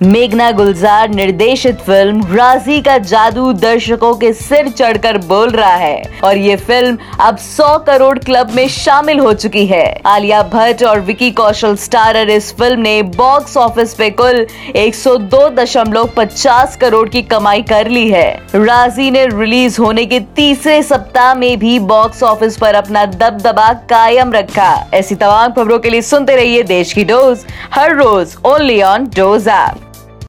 मेघना गुलजार निर्देशित फ़िल्म राज़ी का जादू दर्शकों के सिर चढ़कर बोल रहा है और ये फ़िल्म अब 100 करोड़ क्लब में शामिल हो चुकी है। आलिया भट्ट और विकी कौशल स्टारर इस फ़िल्म ने बॉक्स ऑफ़िस पे कुल 102.50 करोड़ की कमाई कर ली है। राज़ी ने रिलीज़ होने के तीसरे सप्ताह में भी बॉक्स ऑफ़िस पर अपना दबदबा कायम रखा। ऐसी तमाम खबरों के लिए सुनते रहिए देश की डोज, हर रोज ओनली ऑन डोज ऐप।